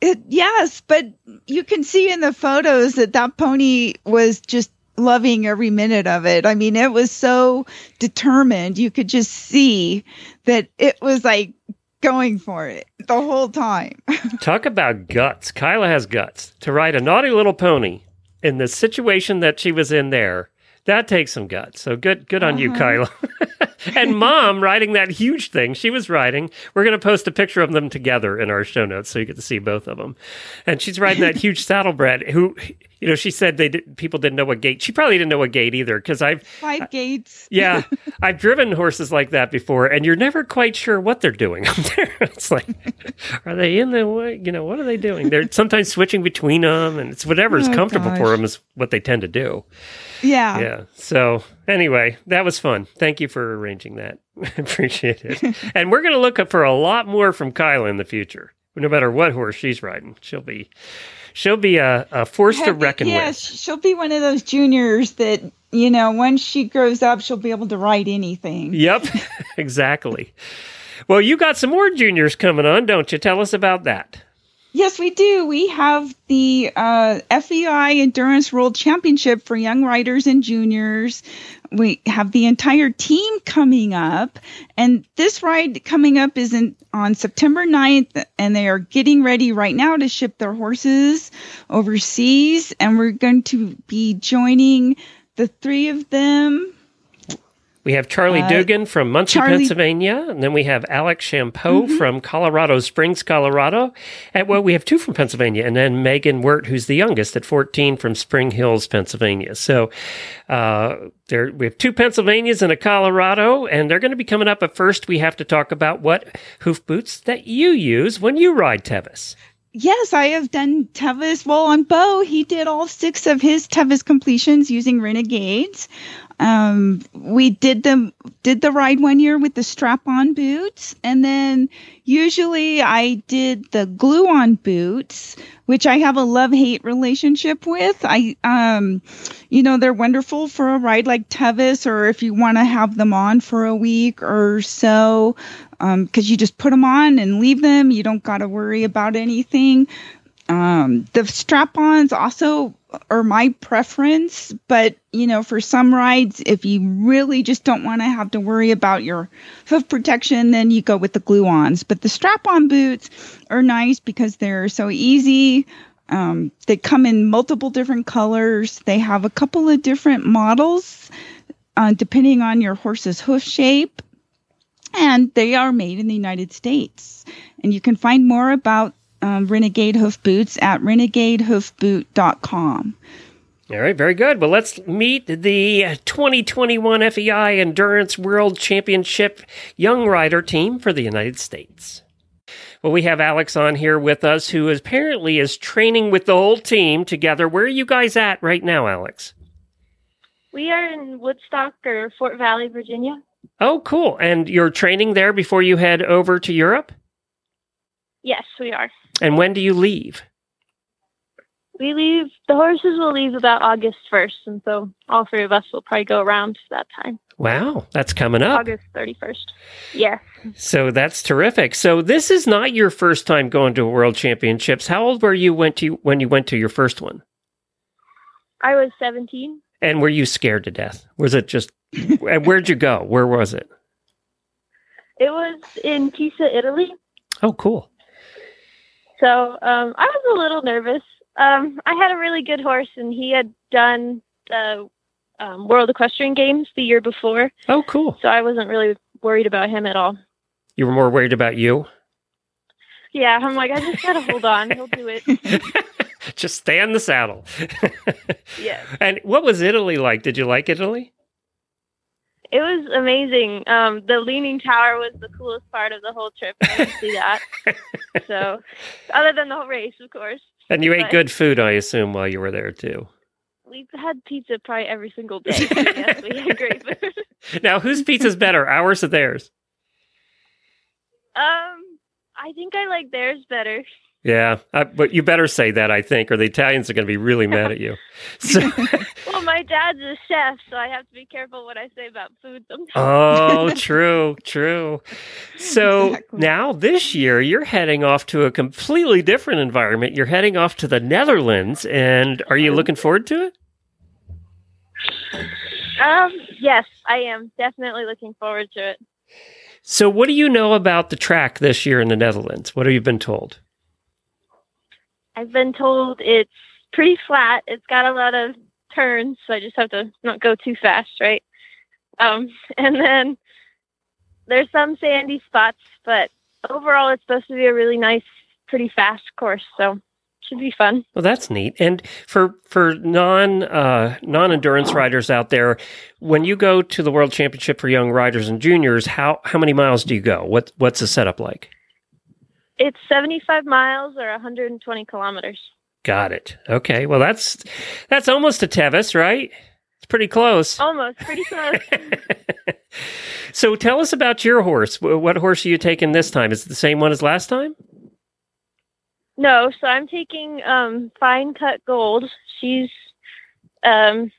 It, yes, but you can see in the photos that that pony was just loving every minute of it. I mean, it was so determined. You could just see that it was like going for it the whole time. Talk about guts. Kyla has guts to ride a naughty little pony in the situation that she was in there. That takes some guts. So good, good on you, uh-huh. Kyla. and mom riding that huge thing she was riding. We're going to post a picture of them together in our show notes so you get to see both of them. And she's riding that huge saddlebred. Who, you know, she said they did, people didn't know what gait. She probably didn't know what gait either because I've Five gaits. yeah, I've driven horses like that before, and you're never quite sure what they're doing up there. It's like, are they in the way? You know, what are they doing? They're sometimes switching between them, and it's whatever's Oh, comfortable for them is what they tend to do. Yeah. Yeah. So anyway, that was fun. Thank you for arranging that. Appreciate it. and we're going to look up for a lot more from Kyla in the future. No matter what horse she's riding, she'll be she'll be a, a force to reckon yeah, with. she'll be one of those juniors that, you know, once she grows up, she'll be able to ride anything. Yep, exactly. Well, you got some more juniors coming on, don't you? Tell us about that. Yes, we do. We have the uh, FEI Endurance World Championship for young riders and juniors. We have the entire team coming up, and this ride coming up is in, on September 9th, and they are getting ready right now to ship their horses overseas, and we're going to be joining the three of them. We have Charlie Uh, Dugan from Muncy, Charlie- Pennsylvania, and then we have Alex Shampoe from Colorado Springs, Colorado. And well, we have two from Pennsylvania, and then Meghan Wert, who's the youngest at 14 from Spring Mills, Pennsylvania. So uh, there we have two Pennsylvanias and a Colorado, and they're going to be coming up. But first, we have to talk about what hoof boots that you use when you ride Tevis. Yes, I have done Tevis. Well, on Bo, he did all six of his Tevis completions using Renegades. Um, we did the did the ride one year with the strap-on boots, and then usually I did the glue-on boots, which I have a love-hate relationship with. I, um, you know, they're wonderful for a ride like Tevis, or if you want to have them on for a week or so, um, because you just put them on and leave them. You don't got to worry about anything. Um, the strap-ons also are my preference, but you know, for some rides, if you really just don't want to have to worry about your hoof protection, then you go with the glue-ons. But the strap-on boots are nice because they're so easy. Um, they come in multiple different colors. They have a couple of different models, uh, depending on your horse's hoof shape and they are made in the United States. And you can find more about um, Renegade Hoof Boots at renegadehoofboot.com. All right, very good. Well, let's meet the 2021 FEI Endurance World Championship Young Rider team for the United States. Well, we have Alex on here with us, who apparently is training with the whole team together. Where are you guys at right now, Alex? We are in Woodstock or Fort Valley, Virginia. Oh, cool. And you're training there before you head over to Europe? Yes, we are. And when do you leave? We leave, the horses will leave about August 1st. And so all three of us will probably go around that time. Wow, that's coming up. August 31st. Yes. So that's terrific. So this is not your first time going to World Championships. How old were you when you went to your first one? I was 17. And were you scared to death? Was it just and where'd you go? Where was it? It was in Pisa, Italy. Oh, cool. So um, I was a little nervous. Um, I had a really good horse, and he had done the um, World Equestrian Games the year before. Oh, cool. So I wasn't really worried about him at all. You were more worried about you? Yeah, I'm like, I just gotta hold on. He'll do it. just stay in the saddle. yeah. And what was Italy like? Did you like Italy? It was amazing. Um, the Leaning Tower was the coolest part of the whole trip. I didn't see that. so, other than the whole race, of course. And you ate good food, I assume, while you were there too. We had pizza probably every single day. yes, we had great food. Now, whose pizza's better, ours or theirs? Um, I think I like theirs better. Yeah, I, but you better say that, I think, or the Italians are going to be really mad at you. So, Well, my dad's a chef, so I have to be careful what I say about food sometimes. oh, true, true. So Exactly. now this year, you're heading off to a completely different environment. You're heading off to the Netherlands, and are you looking forward to it? Um, yes, I am definitely looking forward to it. So, what do you know about the track this year in the Netherlands? What have you been told? I've been told it's pretty flat. It's got a lot of turns, so I just have to not go too fast, right? Um, and then there's some sandy spots, but overall, it's supposed to be a really nice, pretty fast course, so should be fun. Well, that's neat. And for for non uh, non endurance riders out there, when you go to the World Championship for young riders and juniors, how how many miles do you go? What what's the setup like? It's 75 miles or 120 kilometers. Got it. Okay. Well, that's that's almost a Tevis, right? It's pretty close. Almost, pretty close. so, tell us about your horse. What horse are you taking this time? Is it the same one as last time? No, so I'm taking um fine cut gold. She's um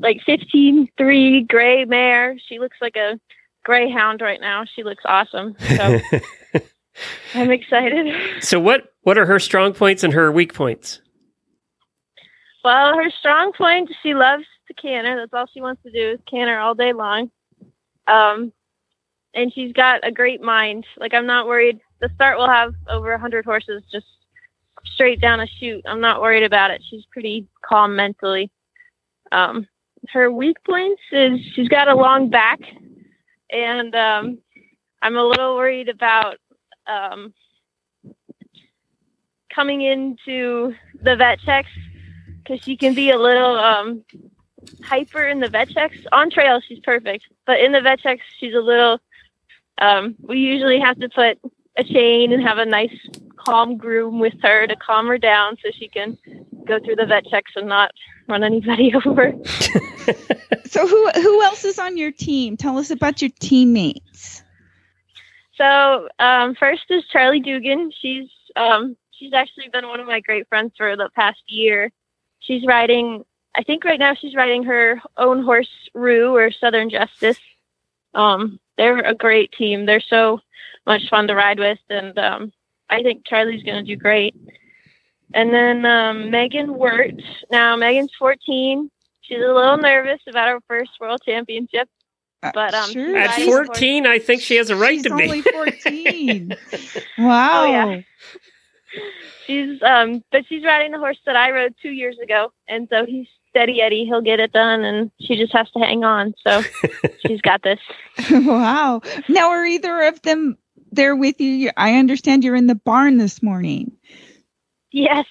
like fifteen three gray mare. She looks like a greyhound right now. She looks awesome. So I'm excited. so, what what are her strong points and her weak points? Well, her strong point, she loves to canter. That's all she wants to do is canter all day long. Um and she's got a great mind. Like I'm not worried. The start will have over a hundred horses just straight down a chute. I'm not worried about it. She's pretty calm mentally. Um, her weak points is she's got a long back, and um, I'm a little worried about um, coming into the vet checks because she can be a little um, hyper in the vet checks. On trail, she's perfect, but in the vet checks, she's a little. Um, we usually have to put a chain and have a nice calm groom with her to calm her down so she can go through the vet checks and not run anybody over. So who who else is on your team? Tell us about your teammates. So um, first is Charlie Dugan. She's um, she's actually been one of my great friends for the past year. She's riding. I think right now she's riding her own horse, Rue or Southern Justice. Um, they're a great team. They're so much fun to ride with, and um, I think Charlie's going to do great. And then um, Meghan Wert. Now Meghan's 14. She's a little nervous about her first world championship, but um, sure. At riding the horse- 14, I think she has a right She's to be. only 14. wow. Oh, yeah. She's um, but she's riding the horse that I rode two years ago, and so he's steady Eddie. He'll get it done, and she just has to hang on. So she's got this. wow. Now, are either of them there with you? I understand you're in the barn this morning. Yes,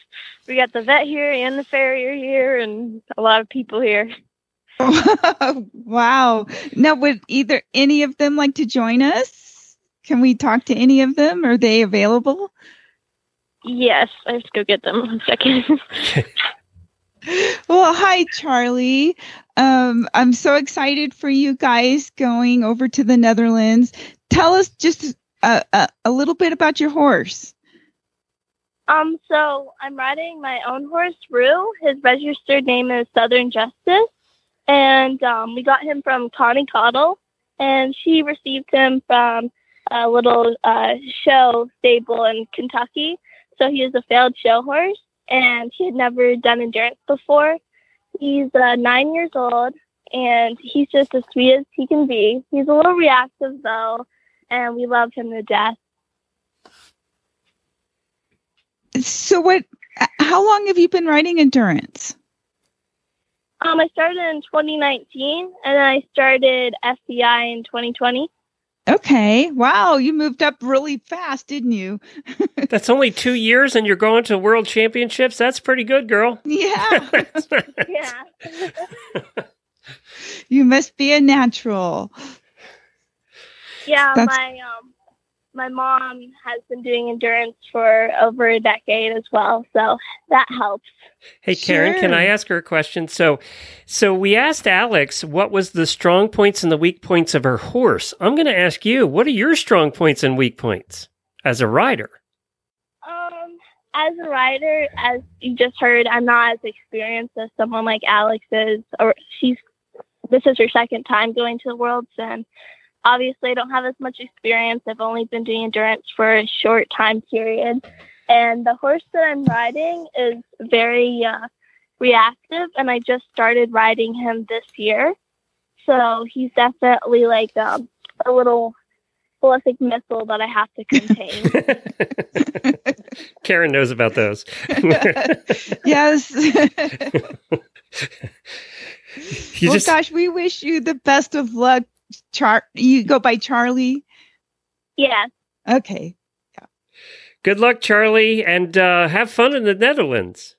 we got the vet here and the farrier here, and a lot of people here. wow. Now, would either any of them like to join us? Can we talk to any of them? Are they available? Yes, I have to go get them one second. well, hi, Charlie. Um, I'm so excited for you guys going over to the Netherlands. Tell us just a, a, a little bit about your horse. Um, so I'm riding my own horse, Rue. His registered name is Southern Justice, and um, we got him from Connie Caudle, and she received him from a little uh, show stable in Kentucky. So he is a failed show horse, and he had never done endurance before. He's uh, nine years old, and he's just as sweet as he can be. He's a little reactive though, and we love him to death. So, what? How long have you been riding endurance? Um, I started in 2019, and then I started FEI in 2020. Okay. Wow. You moved up really fast, didn't you? That's only two years and you're going to world championships. That's pretty good, girl. Yeah. yeah. you must be a natural. Yeah, That's... my um my mom has been doing endurance for over a decade as well, so that helps. Hey Karen, sure. can I ask her a question? So, so we asked Alex what was the strong points and the weak points of her horse. I'm going to ask you, what are your strong points and weak points as a rider? Um, as a rider, as you just heard, I'm not as experienced as someone like Alex is, or she's. This is her second time going to the Worlds, and obviously I don't have as much experience. I've only been doing endurance for a short time period. And the horse that I'm riding is very uh, reactive, and I just started riding him this year. So he's definitely like um, a little ballistic missile that I have to contain. Karen knows about those. yes. You well, just... gosh, we wish you the best of luck Char, you go by Charlie. Yeah. Okay. Yeah. Good luck, Charlie, and uh, have fun in the Netherlands.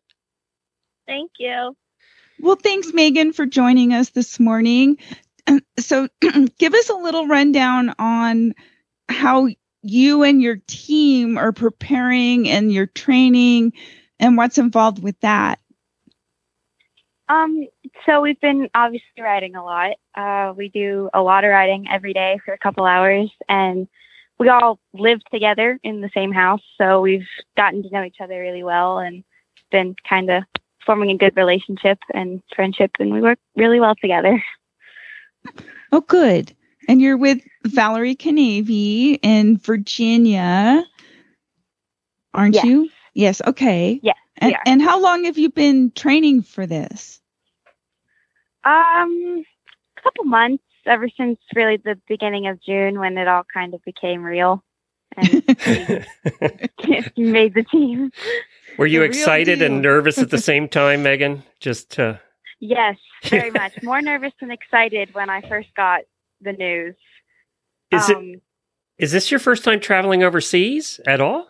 Thank you. Well, thanks, Meghan, for joining us this morning. So, give us a little rundown on how you and your team are preparing and your training and what's involved with that. Um, so we've been obviously riding a lot. Uh, we do a lot of riding every day for a couple hours, and we all live together in the same house, so we've gotten to know each other really well and been kind of forming a good relationship and friendship, and we work really well together. Oh, good. And you're with Valerie Kanavy in Virginia, aren't yes. you? Yes. Okay. Yes. And, and how long have you been training for this? Um, a couple months, ever since really the beginning of June when it all kind of became real and made the team. Were you the excited and nervous at the same time, Meghan? Just to... Yes, very much. More nervous than excited when I first got the news. Is um, it is this your first time traveling overseas at all?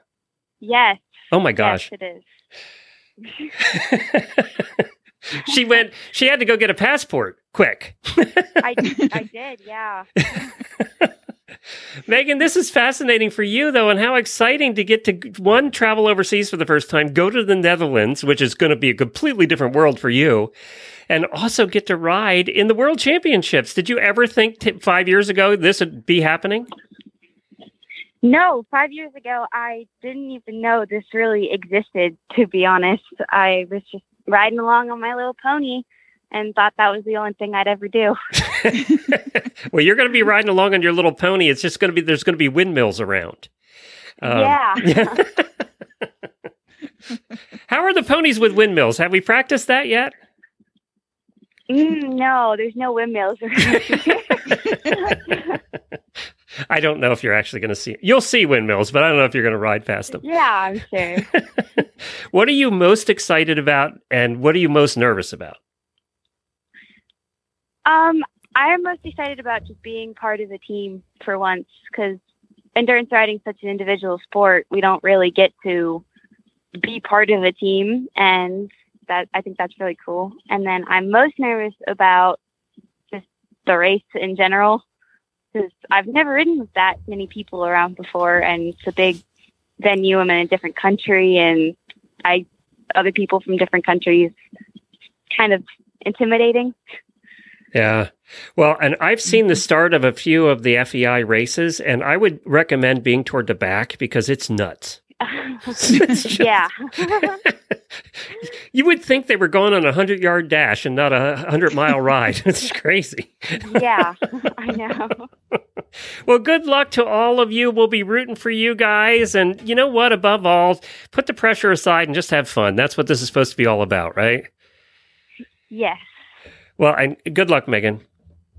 Yes. Oh my gosh. Yes, it is. She went. She had to go get a passport quick. I, I did, yeah. Meghan, this is fascinating for you, though, and how exciting to get to one travel overseas for the first time, go to the Netherlands, which is going to be a completely different world for you, and also get to ride in the World Championships. Did you ever think t- five years ago this would be happening? No, five years ago, I didn't even know this really existed, to be honest. I was just riding along on my little pony and thought that was the only thing I'd ever do. well, you're going to be riding along on your little pony. It's just going to be, there's going to be windmills around. Um, yeah. How are the ponies with windmills? Have we practiced that yet? Mm, no, there's no windmills. I don't know if you're actually going to see. You'll see windmills, but I don't know if you're going to ride past them. Yeah, I'm sure. what are you most excited about, and what are you most nervous about? Um, I am most excited about just being part of the team for once because endurance riding is such an individual sport. We don't really get to be part of a team, and that I think that's really cool. And then I'm most nervous about just the race in general because I've never ridden with that many people around before, and it's a big venue. I'm in a different country, and I other people from different countries. Kind of intimidating. Yeah. Well, and I've seen the start of a few of the FEI races, and I would recommend being toward the back because it's nuts. It's just- yeah. you would think they were going on a 100 yard dash and not a 100 mile ride. It's crazy. yeah, I know. Well, good luck to all of you. We'll be rooting for you guys. And you know what? Above all, put the pressure aside and just have fun. That's what this is supposed to be all about, right? Yes. Well, and good luck, Meghan.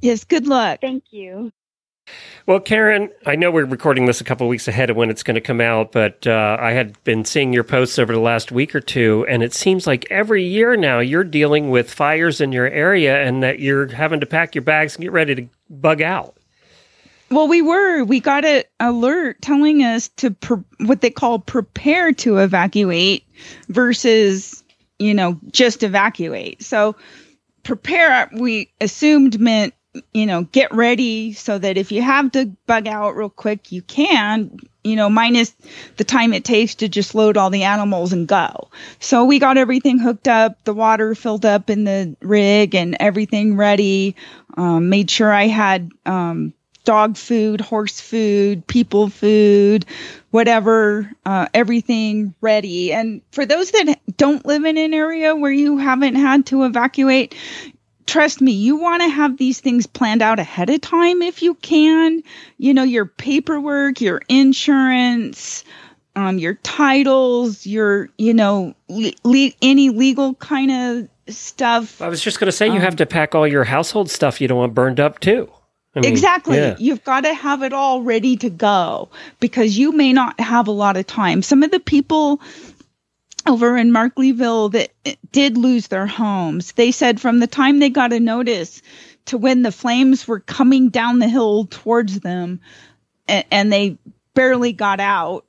Yes, good luck. Thank you. Well, Karen, I know we're recording this a couple weeks ahead of when it's going to come out, but uh, I had been seeing your posts over the last week or two, and it seems like every year now you're dealing with fires in your area and that you're having to pack your bags and get ready to bug out. Well, we were. We got an alert telling us to pre- what they call prepare to evacuate versus, you know, just evacuate. So prepare, we assumed meant, you know, get ready so that if you have to bug out real quick, you can, you know, minus the time it takes to just load all the animals and go. So we got everything hooked up, the water filled up in the rig and everything ready. Um, made sure I had, um, dog food, horse food, people food, whatever, uh, everything ready. And for those that don't live in an area where you haven't had to evacuate, trust me, you want to have these things planned out ahead of time if you can. You know, your paperwork, your insurance, um, your titles, your, you know, le- le- any legal kind of stuff. I was just going to say, you Um, have to pack all your household stuff you don't want burned up too. I mean, exactly. yeah. You've got to have it all ready to go because you may not have a lot of time. Some of the people over in Markleeville that did lose their homes, they said from the time they got a notice to when the flames were coming down the hill towards them and, and they barely got out,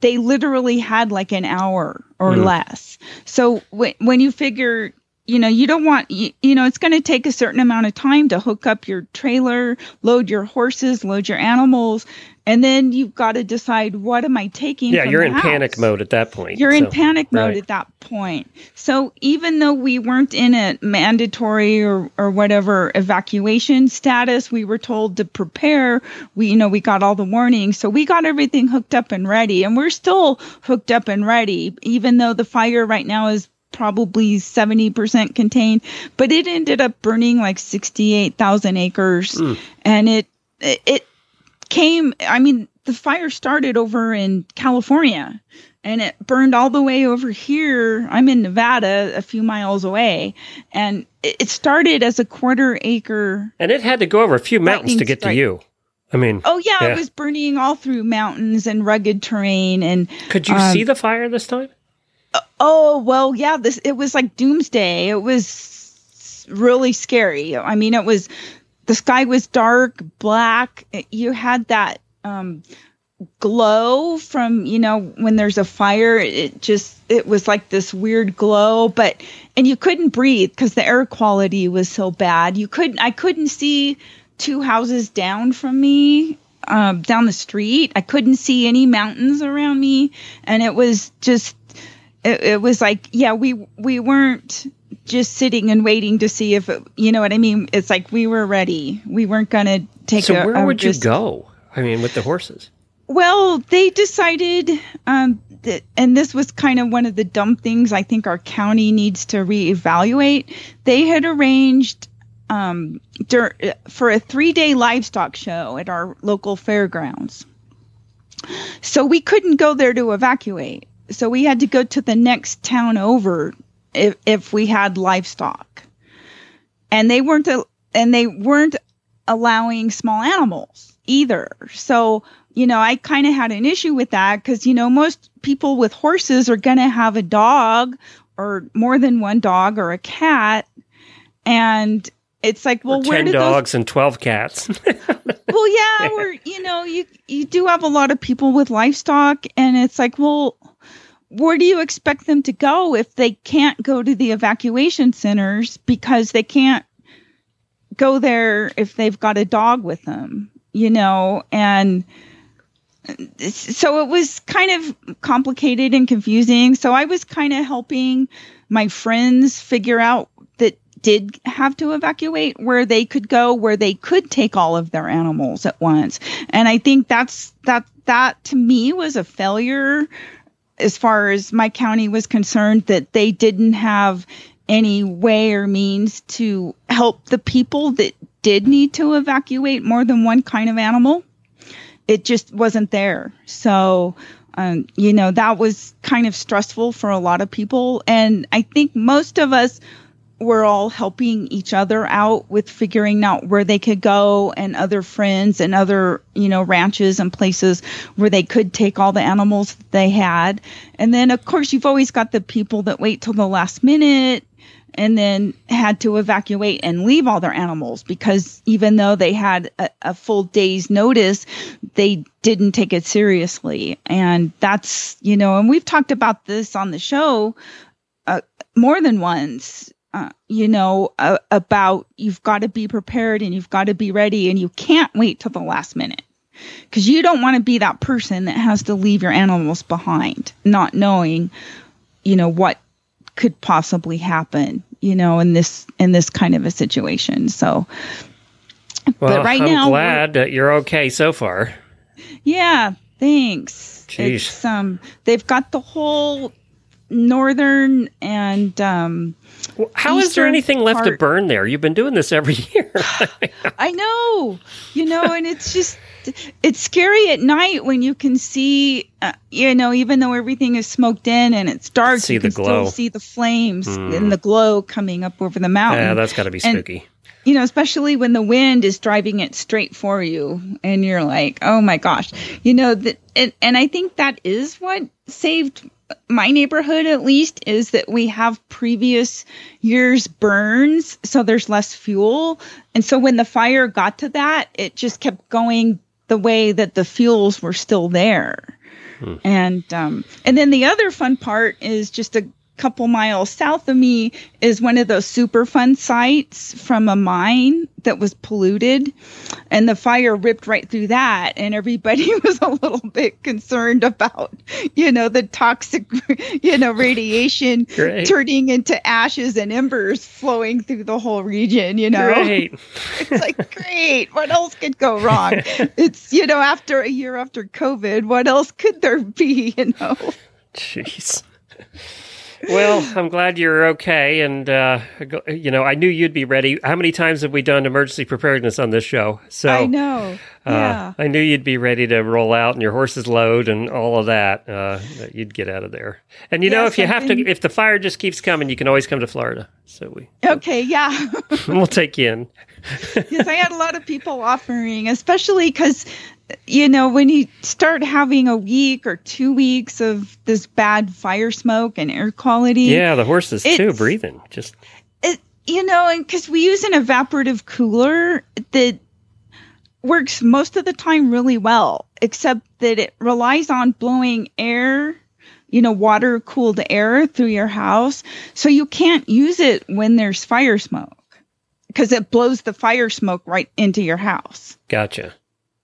they literally had like an hour or Mm. less. So when, when you figure you know you don't want you, you know it's going to take a certain amount of time to hook up your trailer load your horses load your animals and then you've got to decide what am i taking Yeah, you're in house? panic mode at that point. you're in panic mode right. at that point so even though we weren't in a mandatory or, or whatever evacuation status we were told to prepare we you know we got all the warnings so we got everything hooked up and ready and we're still hooked up and ready even though the fire right now is probably 70% contained but it ended up burning like 68,000 acres Mm. and it it it came i mean the fire started over in california and it burned all the way over here i'm in nevada a few miles away and it it started as a quarter acre And it had to go over a few mountains to get to you. I mean, oh yeah, it was burning all through mountains and rugged terrain and Could you um, see the fire this time? Oh well, yeah. This it was like doomsday. It was really scary. I mean, it was the sky was dark, black. You had that um, glow from you know when there's a fire. It just it was like this weird glow, but and you couldn't breathe because the air quality was so bad. You couldn't. I couldn't see two houses down from me. Um, down the street, I couldn't see any mountains around me, and it was just it, it was like yeah we we weren't just sitting and waiting to see if it, you know what i mean it's like we were ready we weren't gonna take so a, where would you go? I mean, with the horses. well they decided um that, and this was kind of one of the dumb things i think our county needs to reevaluate they had arranged um dur- for a three day livestock show at our local fairgrounds so we couldn't go there to evacuate. So we had to go to the next town over if if we had livestock. And they weren't a- and they weren't allowing small animals either. So, you know, I kind of had an issue with that cuz you know most people with horses are going to have a dog or more than one dog or a cat and it's like, well, Or where 10 did those dogs and 12 cats. well yeah we're you know you you do have a lot of people with livestock and it's like well where do you expect them to go if they can't go to the evacuation centers because they can't go there if they've got a dog with them you know? And so it was kind of complicated and confusing. So i was kind of helping my friends figure out that did have to evacuate where they could go where they could take all of their animals at once. And i think that's that that to me was a failure as far as my county was concerned that they didn't have any way or means to help the people that did need to evacuate more than one kind of animal. It just wasn't there. So um, you know that was kind of stressful for a lot of people. And i think most of us were all helping each other out with figuring out where they could go and other friends and other you know ranches and places where they could take all the animals they had and then of course you've always got the people that wait till the last minute and then had to evacuate and leave all their animals because even though they had a, a full day's notice, they didn't take it seriously. And that's, you know, and we've talked about this on the show uh, more than once. Uh, you know, uh, about you've got to be prepared and you've got to be ready and you can't wait till the last minute because you don't want to be that person that has to leave your animals behind, not knowing, you know, what could possibly happen, you know, in this in this kind of a situation. So, Well, but right I'm now, glad that you're okay so far. yeah, thanks. Jeez. It's um, they've got the whole northern and um. How is there anything left to burn there? You've been doing this every year. I know, you know, and it's just it's scary at night when you can see, uh, you know, even though everything is smoked in and it's dark, See you the can glow. still see the flames Hmm. and the glow coming up over the mountain. yeah, that's got to be And- spooky. you know, especially when the wind is driving it straight for you and you're like, oh my gosh, you know, that, and, and I think that is what saved my neighborhood at least is that we have previous years burns. So there's less fuel. And so when the fire got to that, it just kept going the way that the fuels were still there. And um, and then the other fun part is just a couple miles south of me is one of those Superfund sites from a mine that was polluted, and the fire ripped right through that, and everybody was a little bit concerned about, you know, the toxic, you know, radiation Great. turning into ashes and embers flowing through the whole region. You know, Great. it's like great what else could go wrong it's you know after a year after covid what else could there be you know Jeez. Well, I'm glad you're okay, and uh, you know I knew you'd be ready. How many times have we done emergency preparedness on this show? So i know uh, yeah I knew you'd be ready to roll out and your horses load and all of that. Uh, that you'd get out of there. And you know, if you have to, if the fire just keeps coming, you can always come to Florida. So we okay yeah we'll take you in. yes i had a lot of people offering especially because you know when you start having a week or two weeks of this bad fire smoke and air quality Yeah, the horses too breathing. Just it, you know, and because we use an evaporative cooler that works most of the time really well, except that it relies on blowing air, you know, water cooled air through your house. So you can't use it when there's fire smoke because it blows the fire smoke right into your house. gotcha.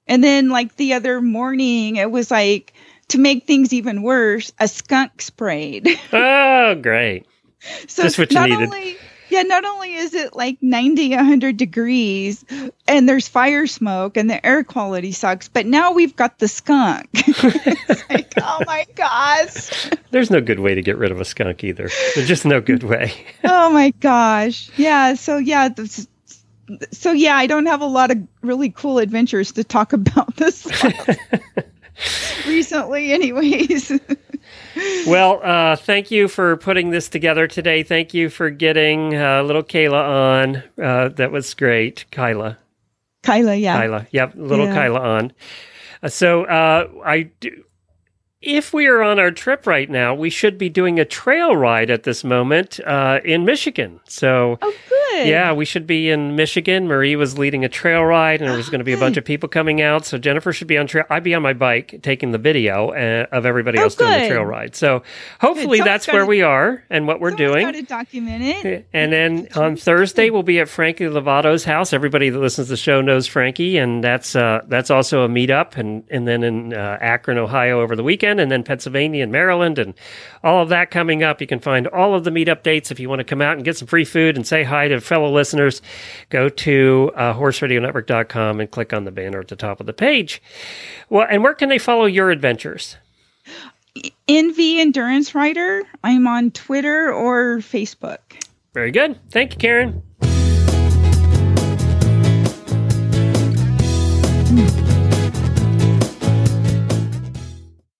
And then, like the other morning, it was like to make things even worse, a skunk sprayed. Oh, great. So Just what you not needed. only yeah, not only is it like 90, 100 degrees and there's fire smoke and the air quality sucks, but now we've got the skunk. it's like, oh my gosh. There's no good way to get rid of a skunk either. There's just no good way. Oh my gosh. Yeah, so yeah, this, so yeah, I don't have a lot of really cool adventures to talk about this recently anyways. Well, uh, thank you for putting this together today. Thank you for getting uh, little Kayla on. Uh, that was great, Kyla. Kyla, yeah. Kyla, yep, little Yeah. Kyla on. Uh, so uh, I do. If we are on our trip right now, we should be doing a trail ride at this moment uh, in Michigan. So Oh good. Yeah, we should be in Michigan. Marie was leading a trail ride, and there was going to be a bunch of people coming out. So Jennifer should be on trail. I'd be on my bike taking the video uh, of everybody Oh, else doing the trail ride. So hopefully that's where gotta- we are and what we're doing. Got to document it. And then on Thursday we'll be at Frankie Lovato's house. Everybody that listens to the show knows Frankie, and that's uh, that's also a meetup. And and then in uh, Akron, Ohio, over the weekend, and then Pennsylvania and Maryland, and all of that coming up. You can find all of the meetup dates if you want to come out and get some free food and say hi to fellow listeners. Go to uh, horseradionetwork.com and click on the banner at the top of the page. Well, and where can they follow your adventures? NV Endurance Rider. I'm on Twitter or Facebook. Very good. Thank you, Karen.